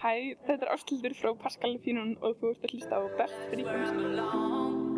Hæ, þetta er Ástildur frá Pascal Fínun og þú ert að hlusta á Best Frequency.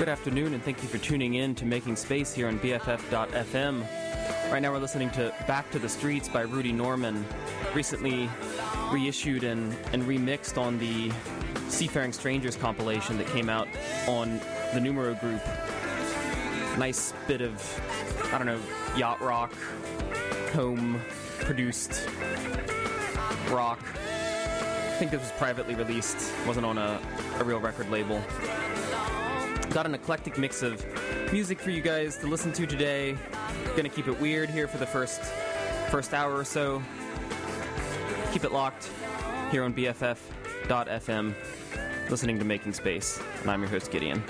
Good afternoon, and thank you for tuning in to Making Space here on BFF.fm. Right now, we're listening to Back to the Streets by Rudy Norman, recently reissued and, and remixed on the Seafaring Strangers compilation that came out on the Numero Group. Nice bit of, I don't know, yacht rock, home produced rock. I think this was privately released, wasn't on a, a real record label. Got an eclectic mix of music for you guys to listen to today. Gonna keep it weird here for the first first hour or so. Keep it locked here on BFF.fm, listening to Making Space, and I'm your host Gideon.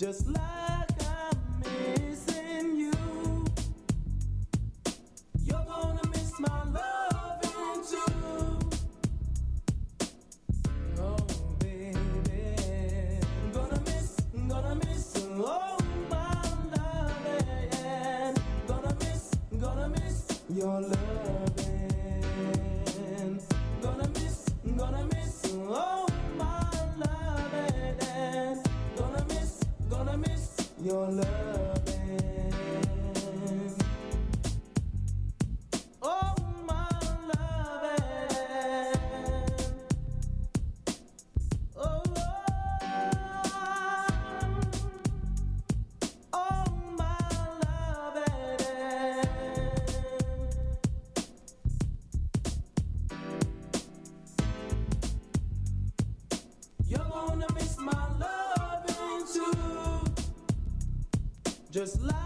Just like just like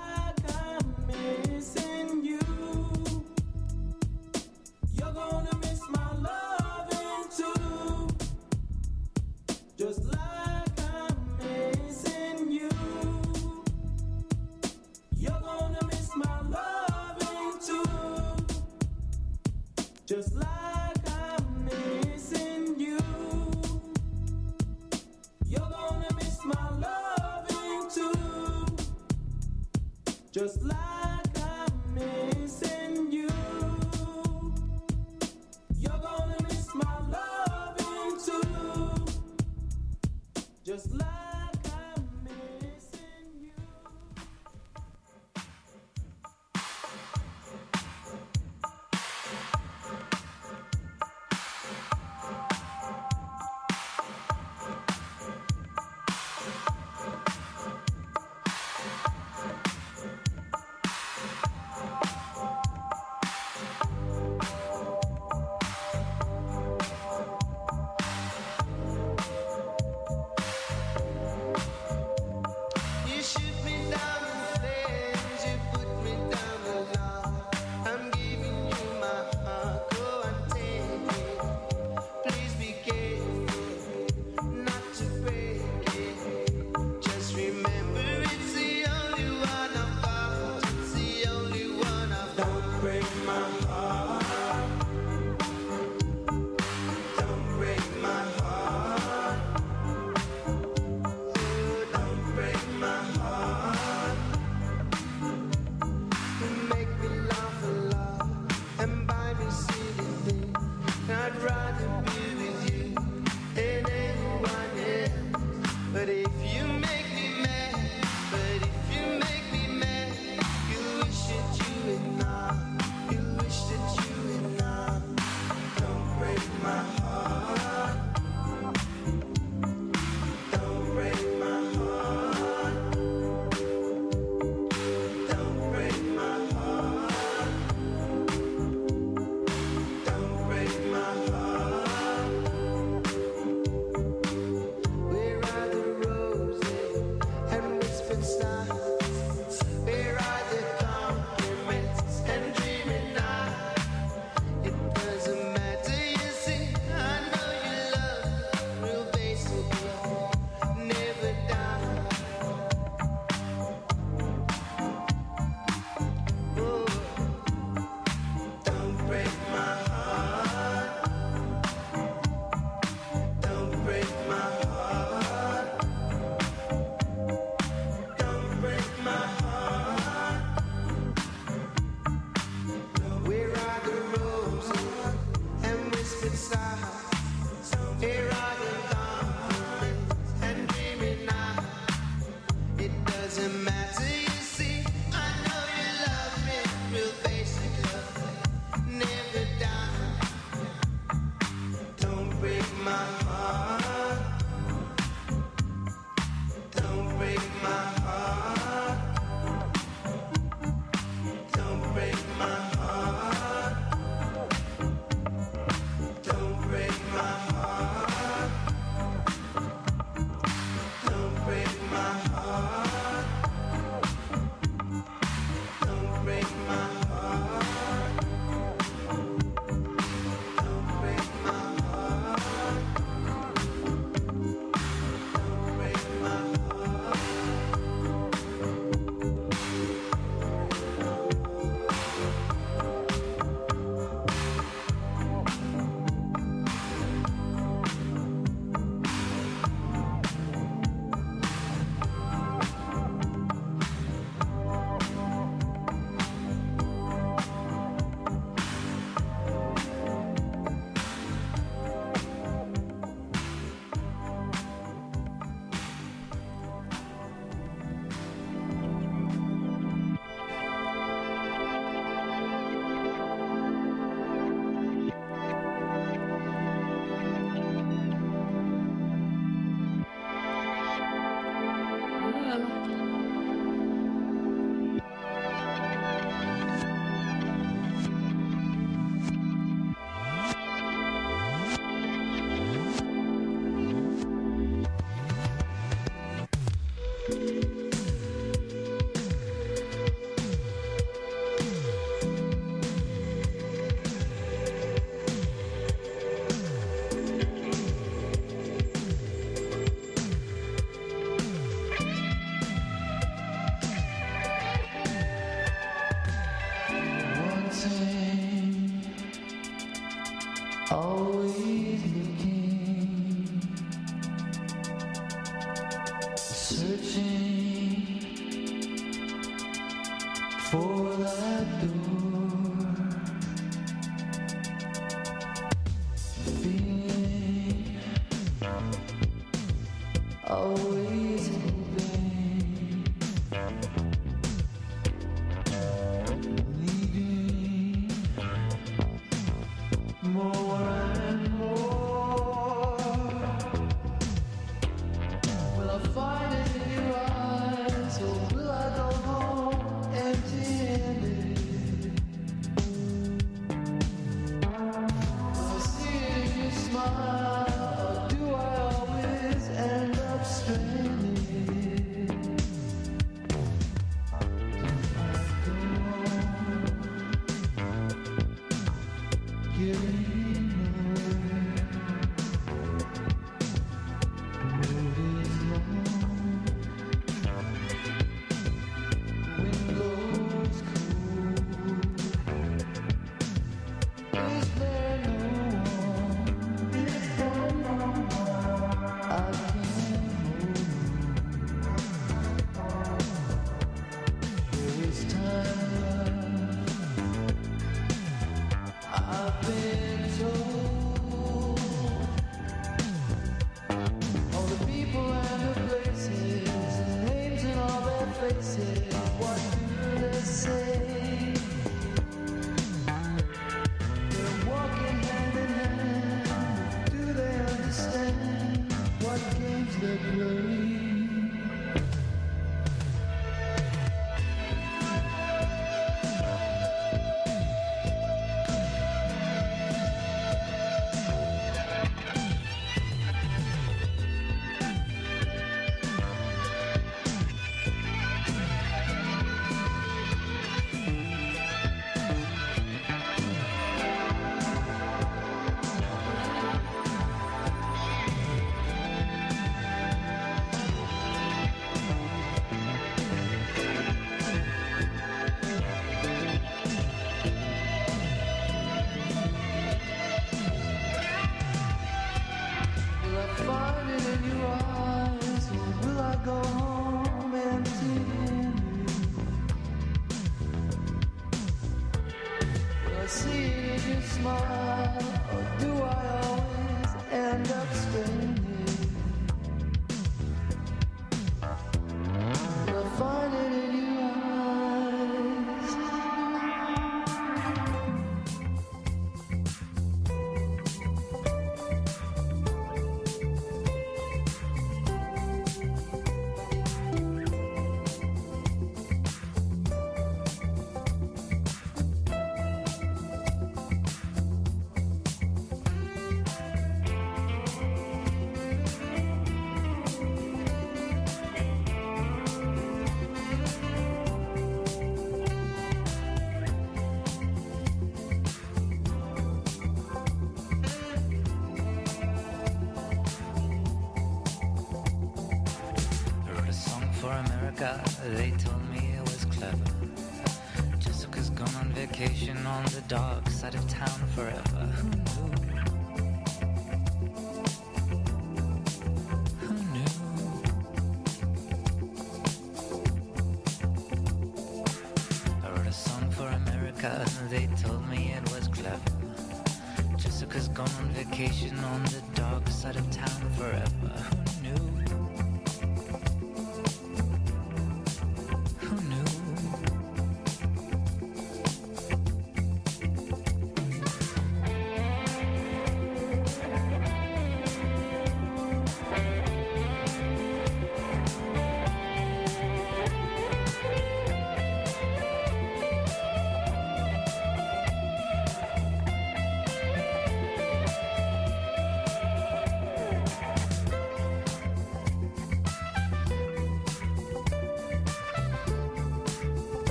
forgiving.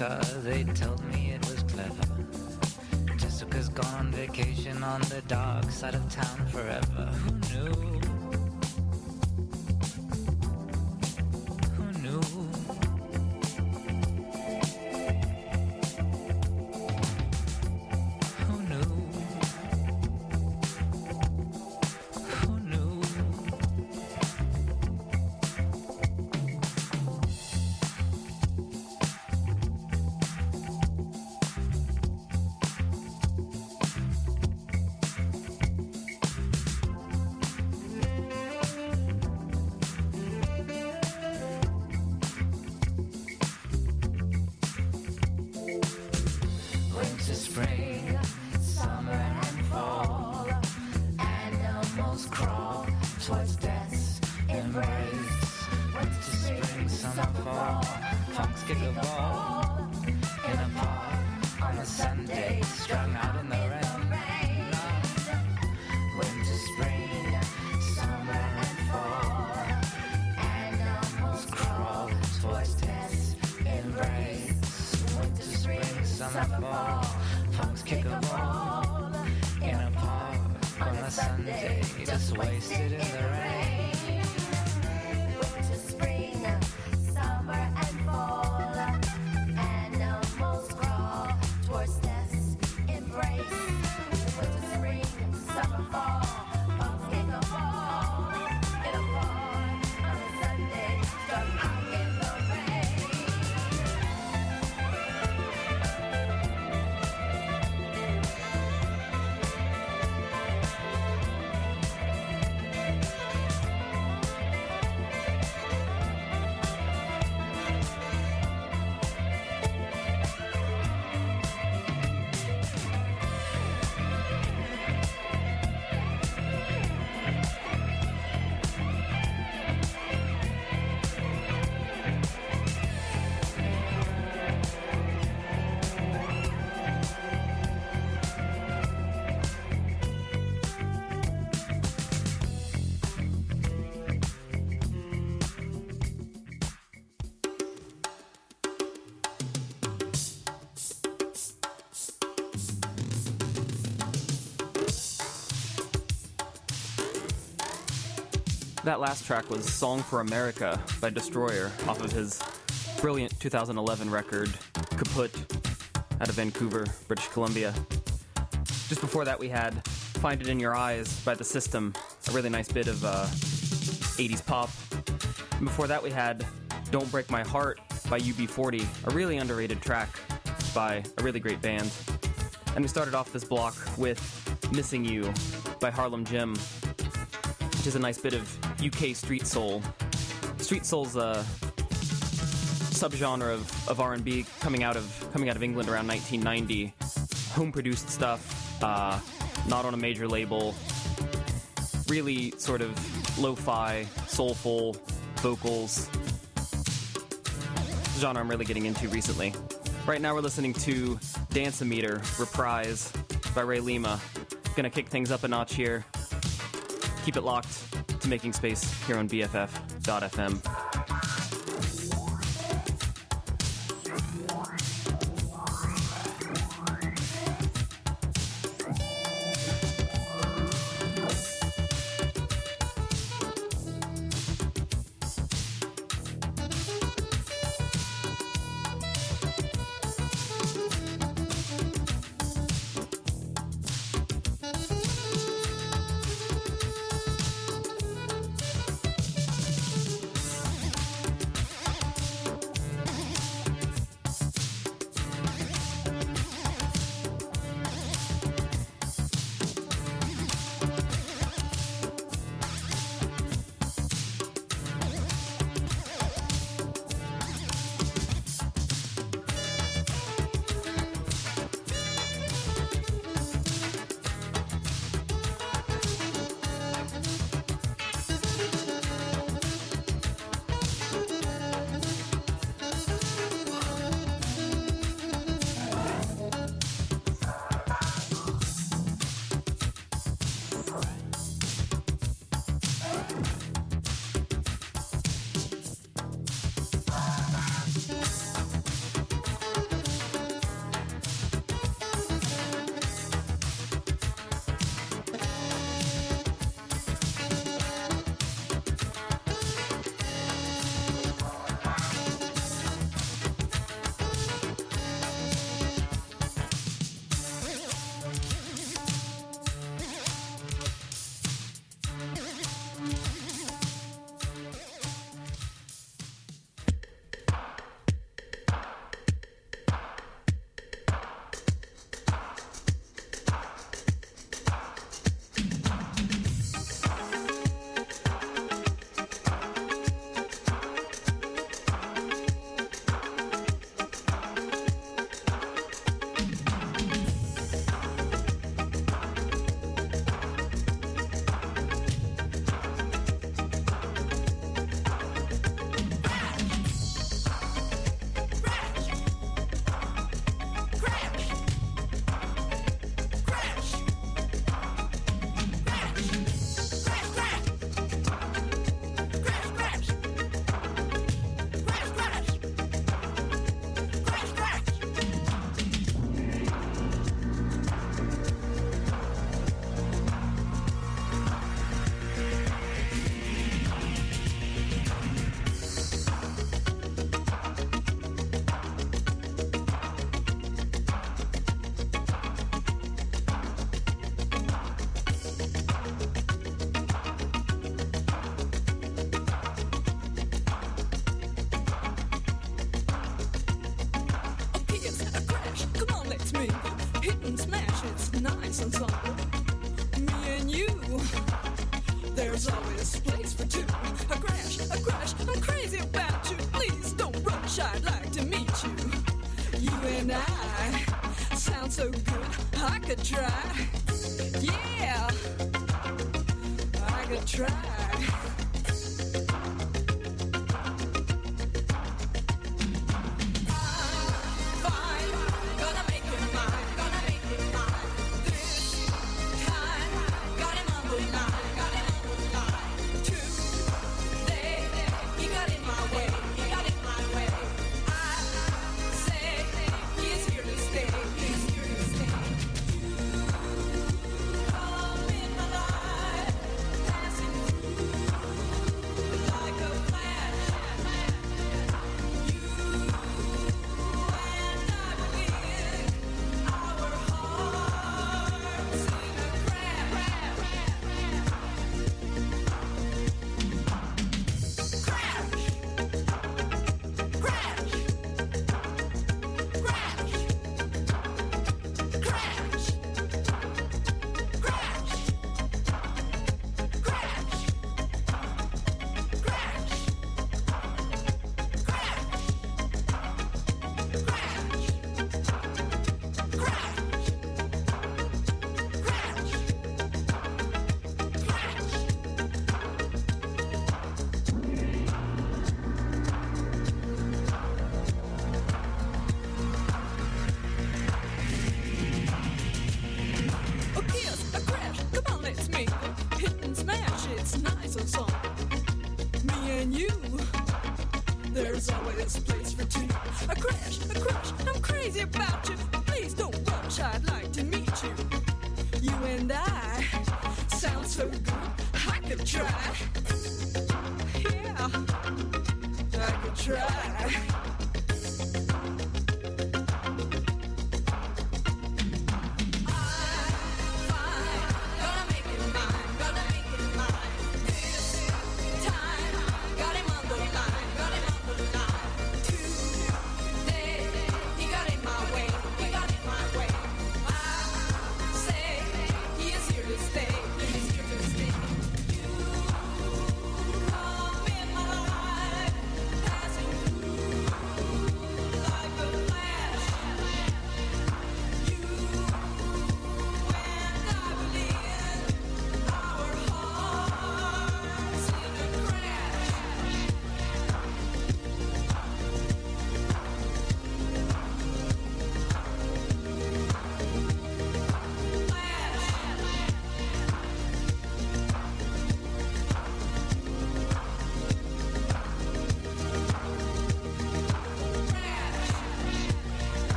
because they told me it was clever. Jessica's gone on vacation on the dark side of town forever. Who knew? That last track was Song for America by Destroyer off of his brilliant 2011 record Kaputt out of Vancouver, British Columbia. Just before that, we had Find It in Your Eyes by The System, a really nice bit of uh, 80s pop. And before that, we had Don't Break My Heart by UB40, a really underrated track by a really great band. And we started off this block with Missing You by Harlem Jim, which is a nice bit of UK street soul. Street soul's a subgenre of, of R&B coming out of coming out of England around 1990. Home produced stuff, uh, not on a major label. Really sort of lo-fi, soulful vocals. Genre I'm really getting into recently. Right now we're listening to Dance-A-Meter Reprise by Ray Lima. Gonna kick things up a notch here. Keep it locked to Making Space here on BFF.fm.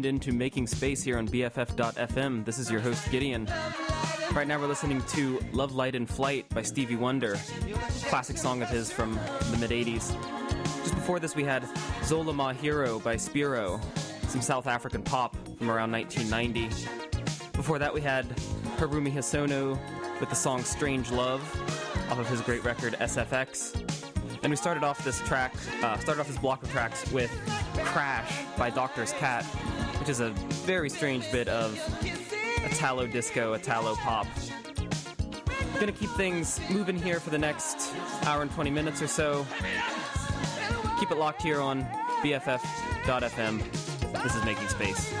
tuned in to Making Space here on BFF.FM. This is your host, Gideon. Right now, we're listening to Love, Light, and Flight by Stevie Wonder, classic song of his from the mid 80s. Just before this, we had Zola Ma Hero by Spiro, some South African pop from around 1990. Before that, we had Haruomi Hosono with the song Strange Love off of his great record SFX. And we started off this track, uh, started off this block of tracks with Crash by Doctor's Cat, which is a very strange bit of Italo disco, Italo pop. Gonna keep things moving here for the next hour and 20 minutes or so. Keep it locked here on BFF.FM. This is Making Space.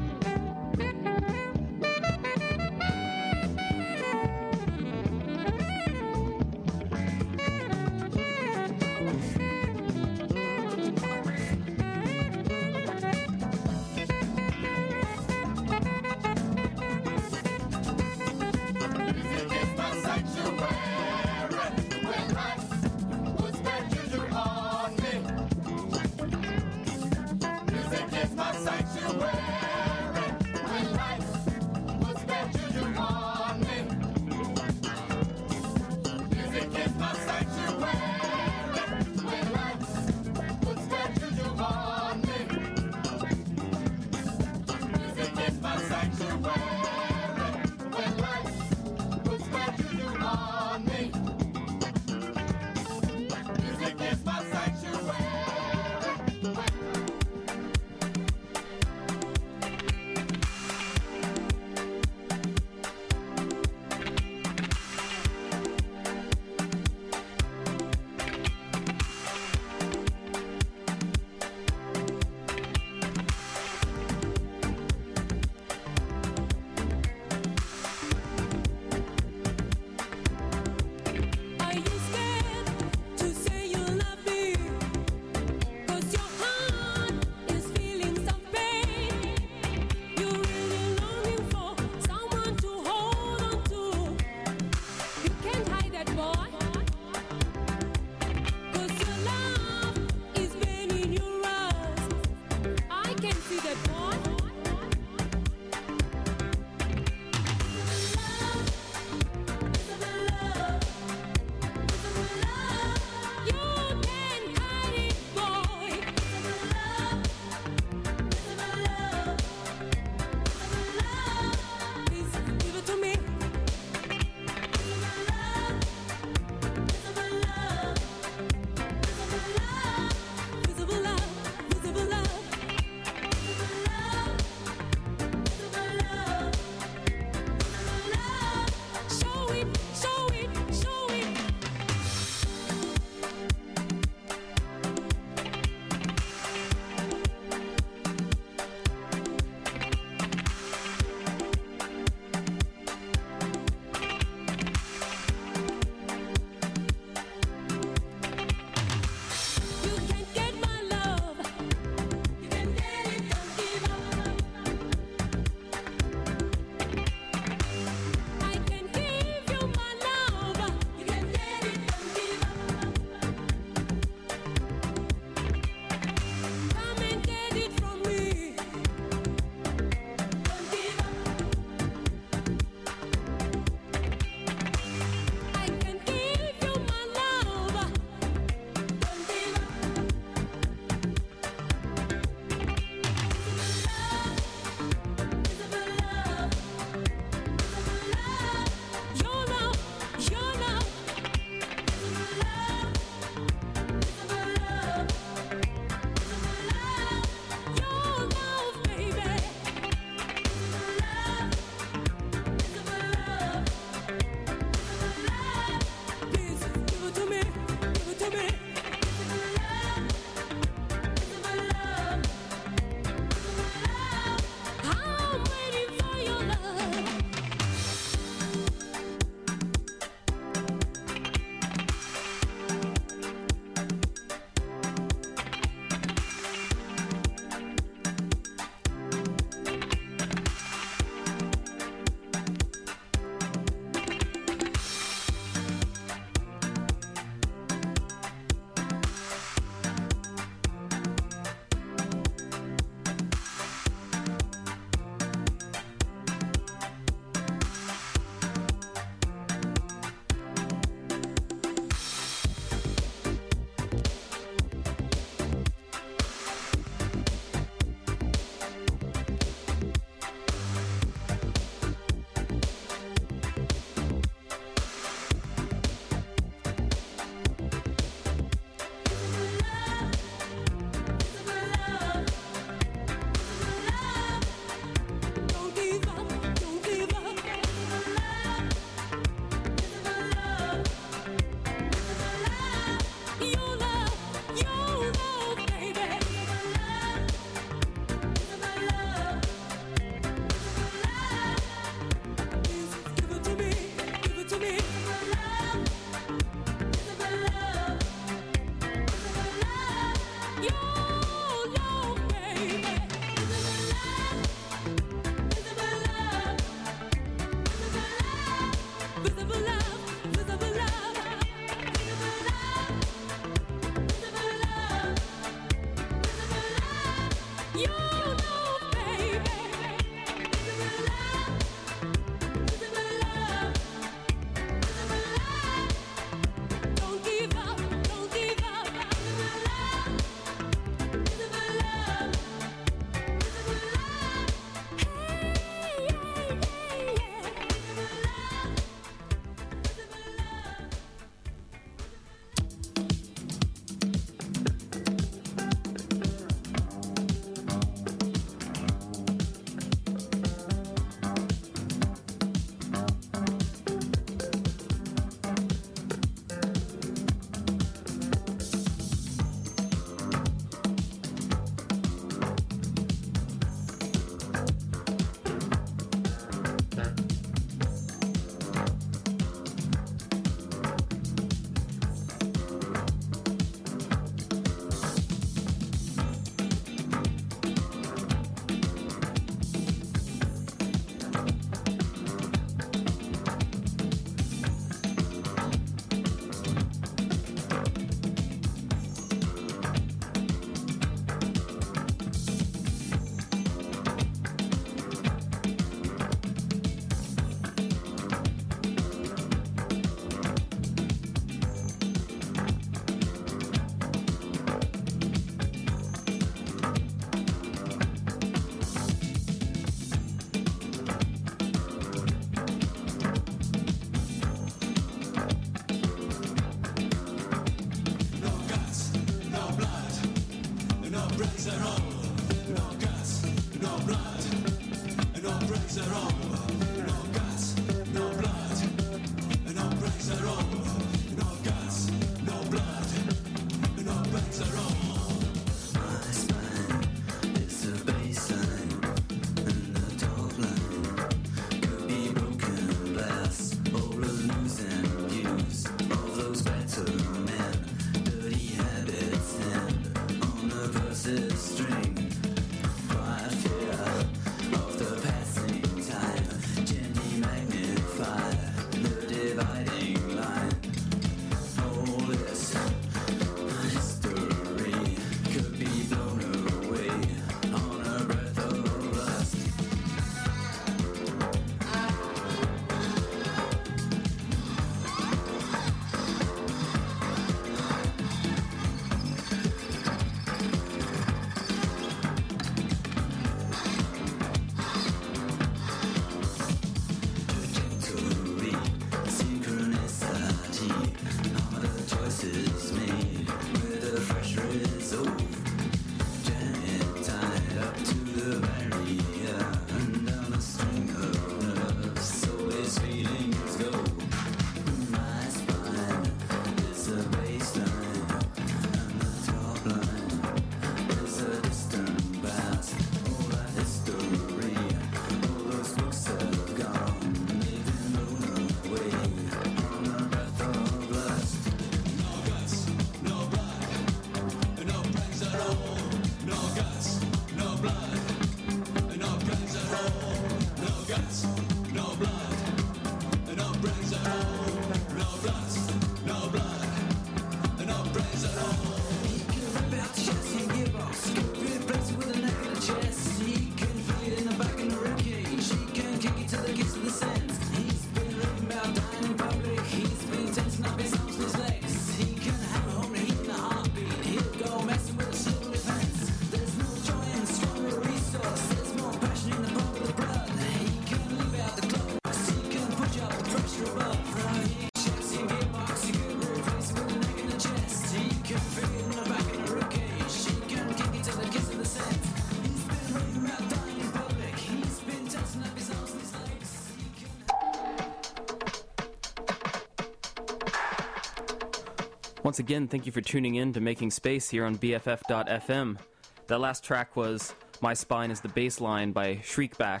Once again, thank you for tuning in to Making Space here on BFF.fm. That last track was My Spine is the Baseline by Shriekback.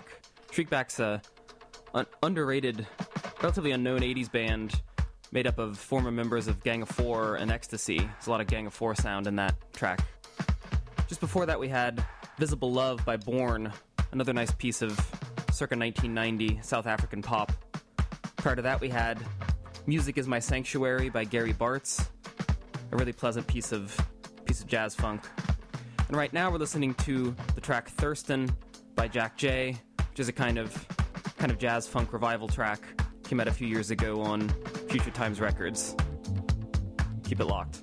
Shriekback's a an underrated, relatively unknown 80s band made up of former members of Gang of Four and XTC. There's a lot of Gang of Four sound in that track. Just before that, we had Visible Love by Born, another nice piece of circa 1990 South African pop. Prior to that, we had Music is My Sanctuary by Gary Bartz, a really pleasant piece of piece of jazz funk. And right now, we're listening to the track Thurston by Jack J, which is a kind of kind of jazz funk revival track. Came out a few years ago on Future Times Records. Keep it locked.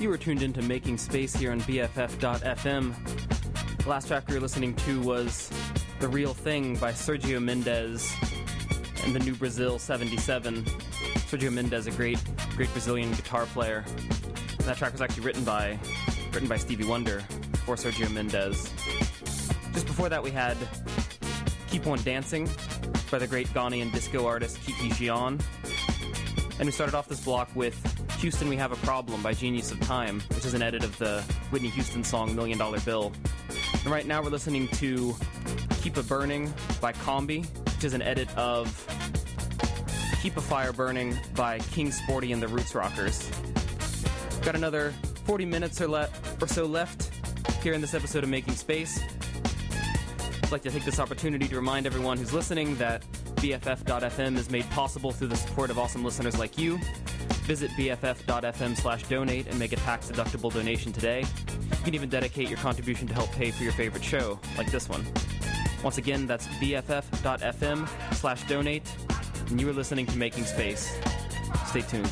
You were tuned into Making Space here on BFF.fm. The last track we were listening to was The Real Thing by Sergio Mendes and the New Brazil 77. Sergio Mendes, a great, great Brazilian guitar player. And that track was actually written by, written by Stevie Wonder for Sergio Mendes. Just before that, we had Keep On Dancing by the great Ghanaian disco artist Kiki Gyan. And we started off this block with Houston We Have a Problem by Genius of Time, which is an edit of the Whitney Houston song Million Dollar Bill. And right now we're listening to Keep a Burning by Combi, which is an edit of Keep a Fire Burning by King Sporty and the Roots Rockers. Got another 40 minutes or, le- or so left here in this episode of Making Space. I'd like to take this opportunity to remind everyone who's listening that BFF.FM is made possible through the support of awesome listeners like you. Visit BFF.FM slash donate and make a tax deductible donation today. You can even dedicate your contribution to help pay for your favorite show, like this one. Once again, that's BFF.FM slash donate, and you are listening to Making Space. Stay tuned.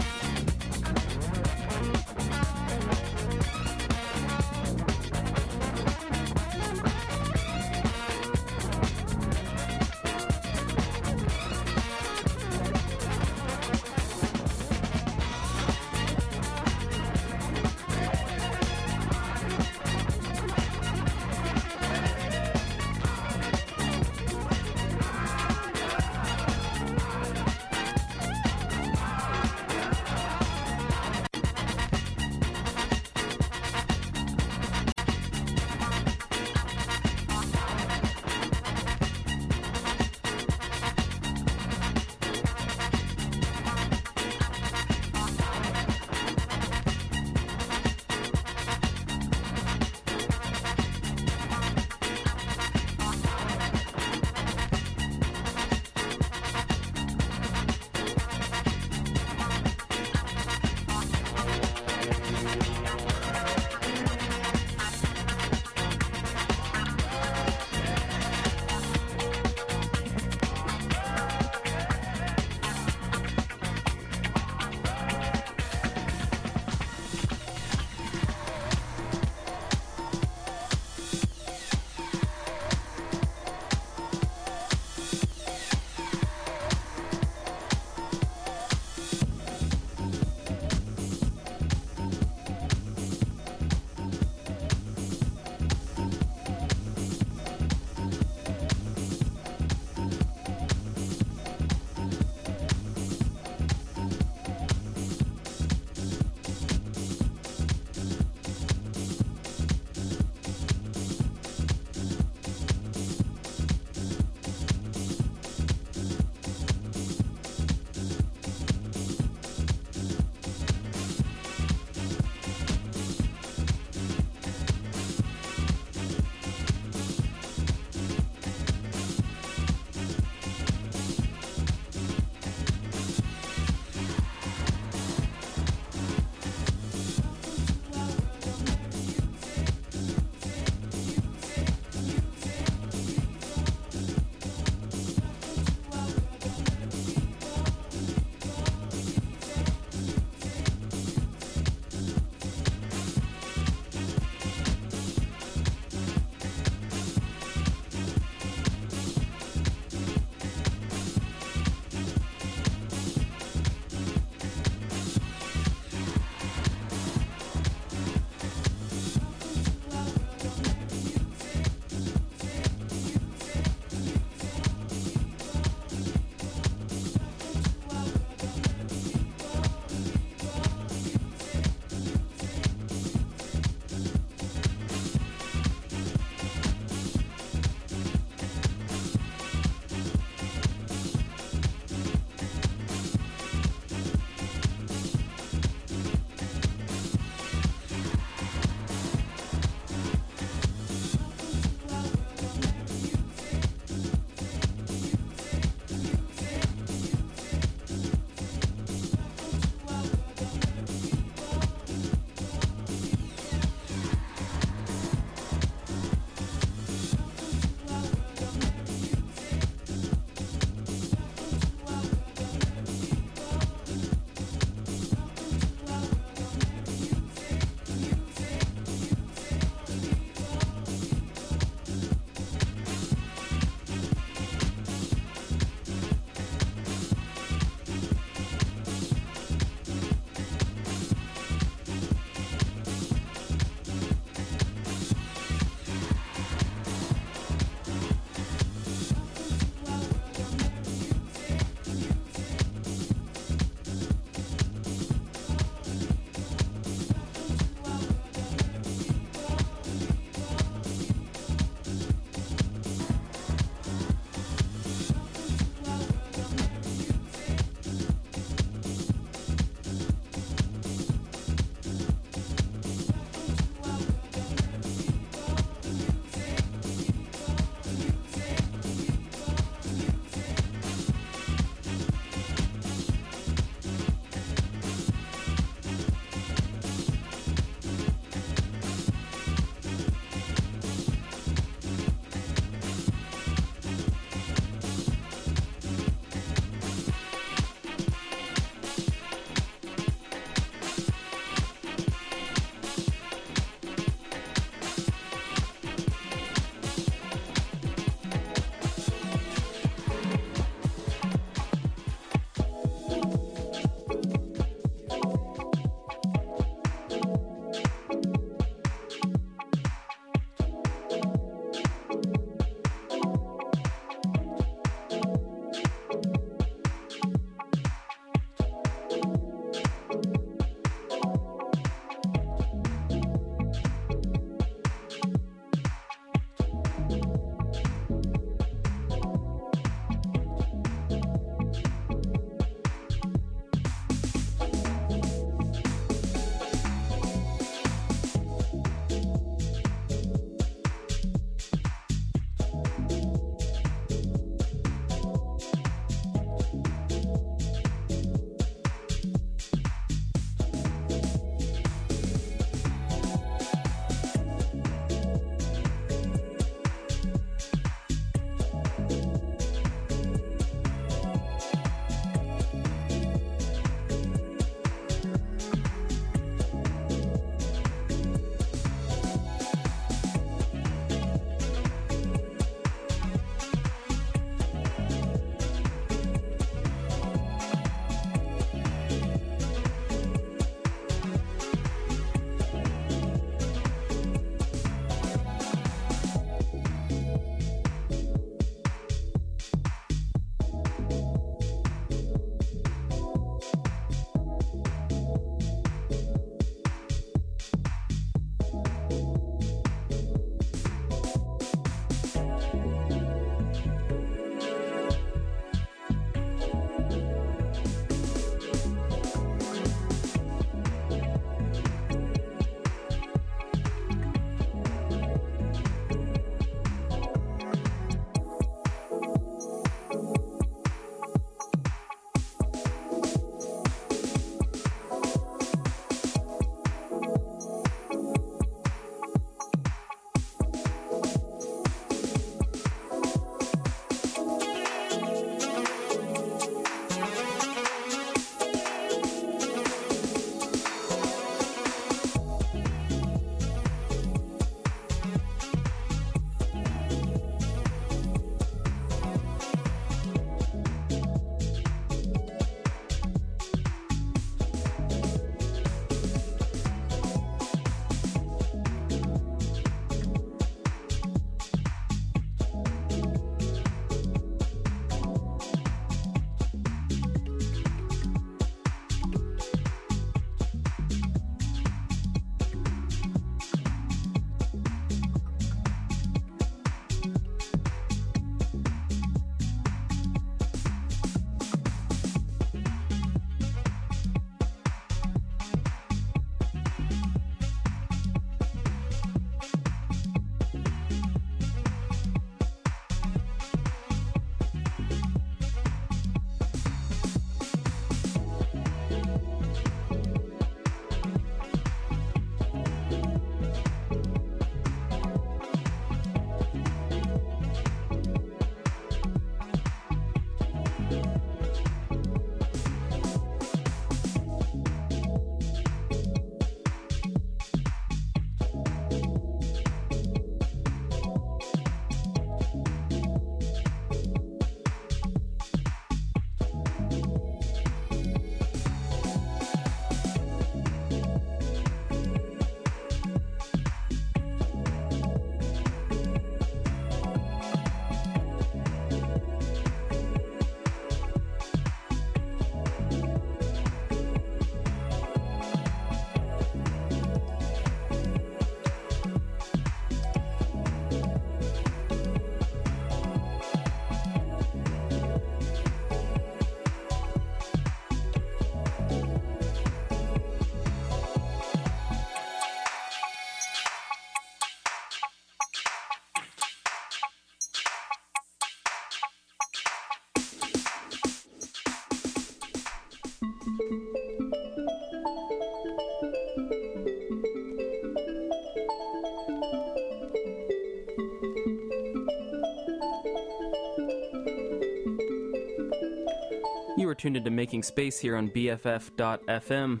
Tuned into Making Space here on BFF.FM.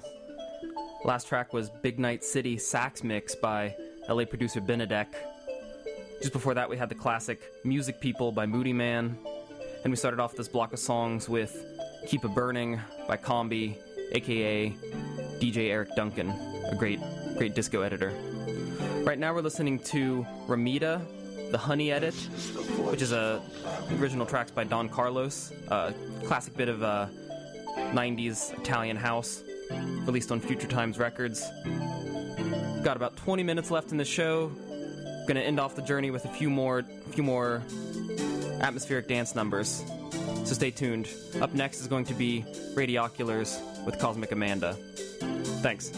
Last track was Big Night City Sax Mix by LA producer Benedek. Just before that, we had the classic Music People by Moodymann. And we started off this block of songs with Keep a Burning by Combi, aka DJ Eric Duncan, a great, great disco editor. Right now, we're listening to Ramita, the Honey Edit, which is a original tracks by Don Carlos, a classic bit of uh, 90s Italian house, released on Future Times Records. Got about 20 minutes left in the show. Gonna end off the journey with a few more, a few more atmospheric dance numbers. So stay tuned. Up next is going to be Radioculars with Cosmic Amanda. Thanks.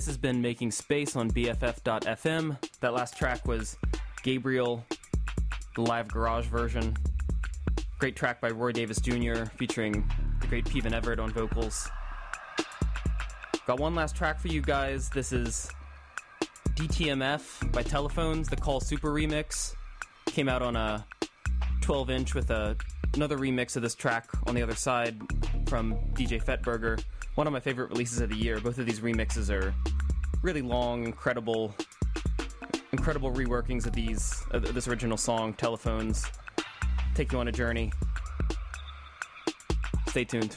This has been Making Space on BFF.fm. That last track was Gabriel, the live garage version. Great track by Roy Davis Jr., featuring the great Peven Everett on vocals. Got one last track for you guys. This is DTMF by Telephones, the Call Super remix. Came out on a 12 inch with a, another remix of this track on the other side from DJ Fett Burger. One of my favorite releases of the year. Both of these remixes are really long, incredible, incredible reworkings of these of this original song, Telephones. Take you on a journey. Stay tuned.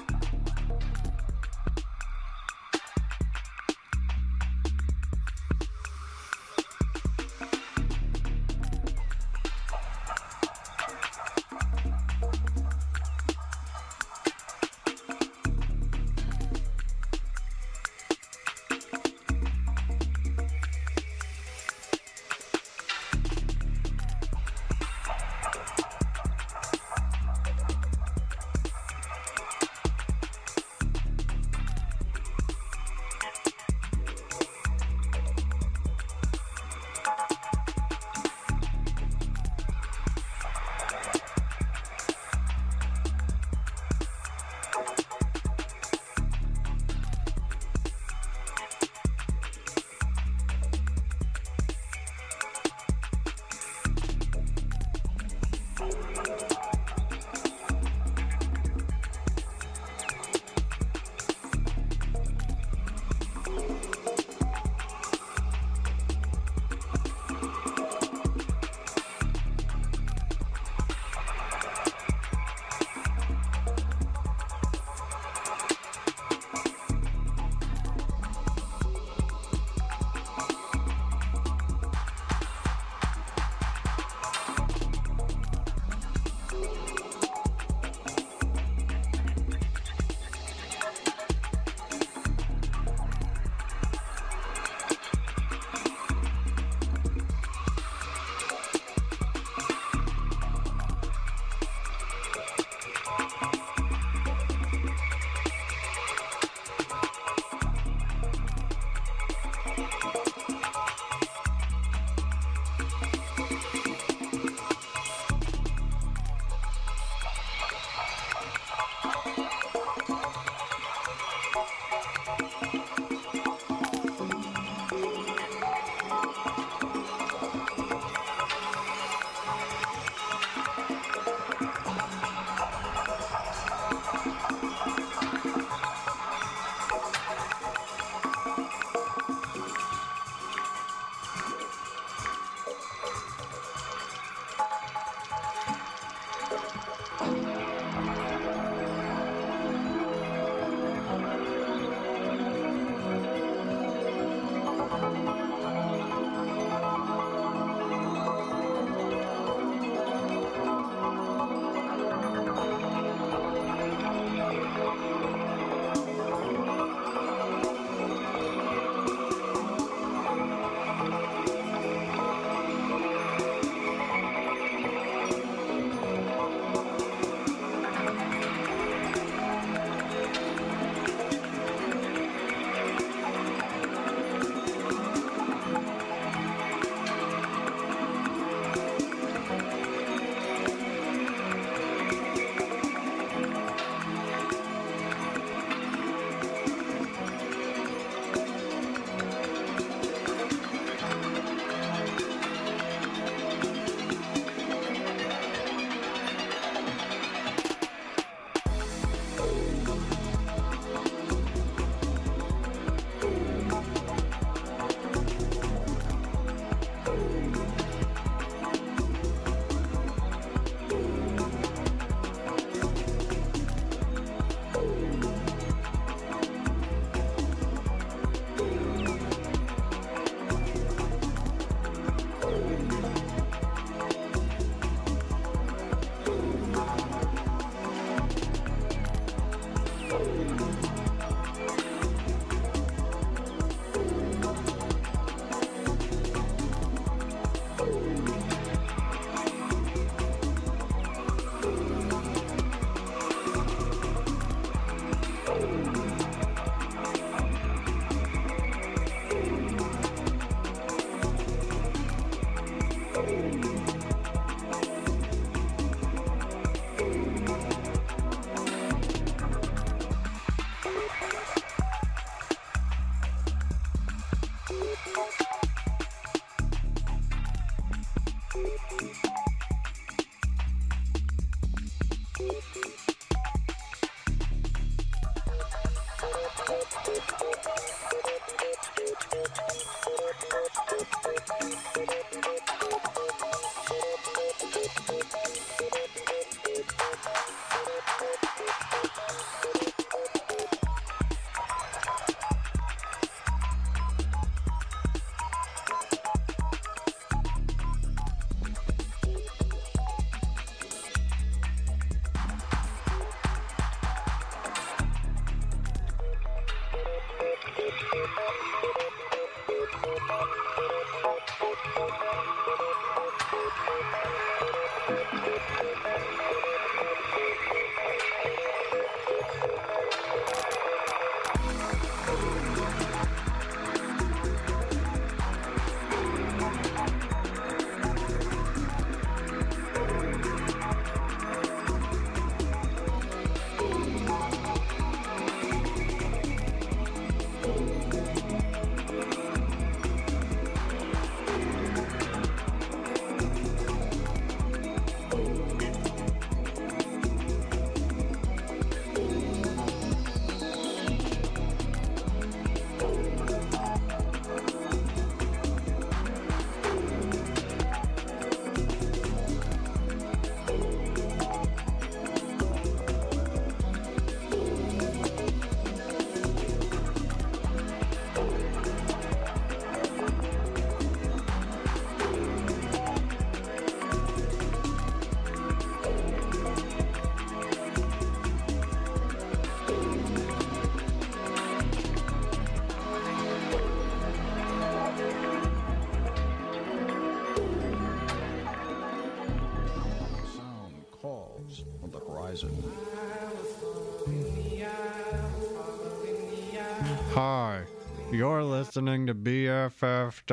Listening to BFF.FM.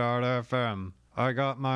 I got my